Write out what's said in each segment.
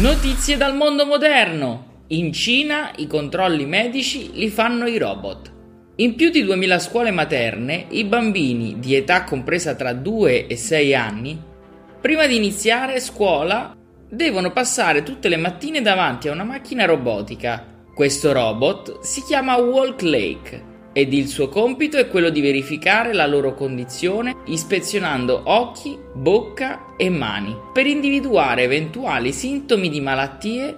Notizie dal mondo moderno. In Cina i controlli medici li fanno i robot. In più di 2000 scuole materne, i bambini di età compresa tra 2 e 6 anni, prima di iniziare scuola, devono passare tutte le mattine davanti a una macchina robotica. Questo robot si chiama Walk Lake ed il suo compito è quello di verificare la loro condizione ispezionando occhi, bocca e mani per individuare eventuali sintomi di malattie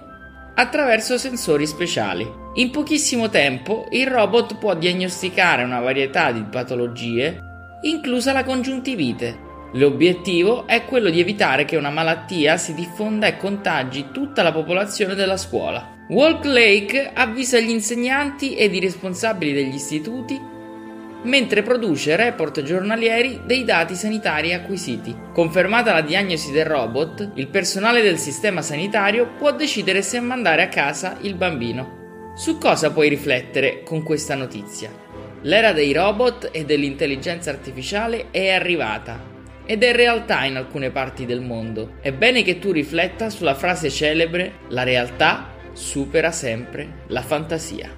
attraverso sensori speciali. In pochissimo tempo il robot può diagnosticare una varietà di patologie, inclusa la congiuntivite. L'obiettivo è quello di evitare che una malattia si diffonda e contagi tutta la popolazione della scuola. Walk Lake avvisa gli insegnanti ed i responsabili degli istituti mentre produce report giornalieri dei dati sanitari acquisiti. Confermata la diagnosi del robot, il personale del sistema sanitario può decidere se mandare a casa il bambino. Su cosa puoi riflettere con questa notizia? L'era dei robot e dell'intelligenza artificiale è arrivata ed è realtà in alcune parti del mondo. È bene che tu rifletta sulla frase celebre la realtà supera sempre la fantasia.